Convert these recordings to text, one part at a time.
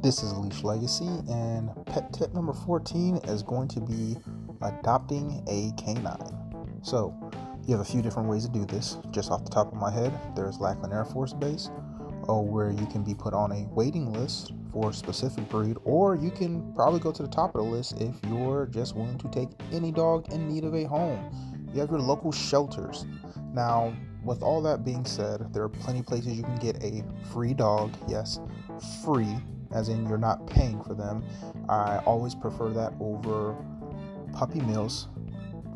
This is Leash Legacy, and pet tip number 14 is going to be adopting a canine. So, you have a few different ways to do this. Just off the top of my head, there's Lackland Air Force Base, oh, where you can be put on a waiting list for a specific breed, or you can probably go to the top of the list if you're just willing to take any dog in need of a home. You have your local shelters. Now, with all that being said, there are plenty places you can get a free dog. Yes, free, as in you're not paying for them. I always prefer that over puppy mills,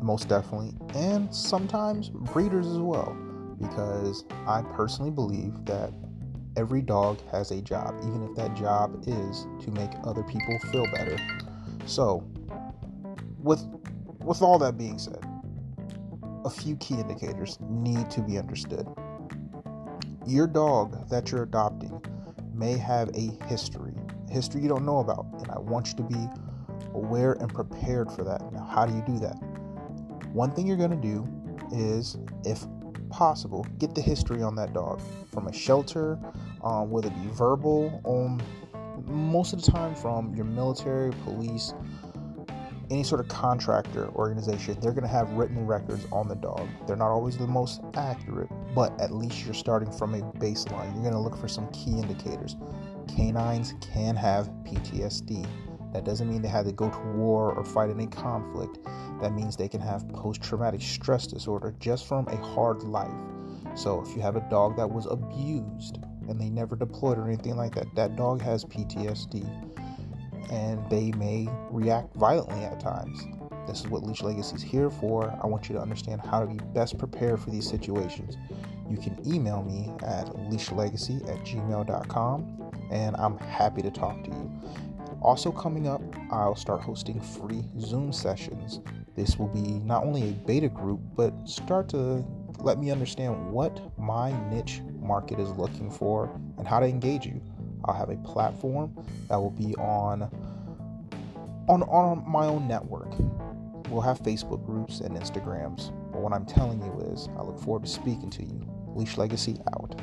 most definitely, and sometimes breeders as well, because I personally believe that every dog has a job, even if that job is to make other people feel better. So, with with all that being said, a few key indicators need to be understood. Your dog that you're adopting may have a history, history you don't know about, and I want you to be aware and prepared for that. Now, how do you do that? One thing you're going to do is, if possible, get the history on that dog from a shelter, um, whether it be verbal, um, most of the time from your military, police, any sort of contractor organization, they're going to have written records on the dog. They're not always the most accurate, but at least you're starting from a baseline. You're going to look for some key indicators. Canines can have PTSD. That doesn't mean they had to go to war or fight in a conflict. That means they can have post traumatic stress disorder just from a hard life. So, if you have a dog that was abused and they never deployed or anything like that, that dog has PTSD and they may react violently at times. This is what Leash Legacy is here for. I want you to understand how to be best prepared for these situations. You can email me at leashlegacy at gmail.com and I'm happy to talk to you. Also, coming up, I'll start hosting free Zoom sessions. This will be not only a beta group, but start to let me understand what my niche market is looking for and how to engage you. I'll have a platform that will be on on on my own network. We'll have Facebook groups and Instagrams. But what I'm telling you is I look forward to speaking to you. Leash Legacy out.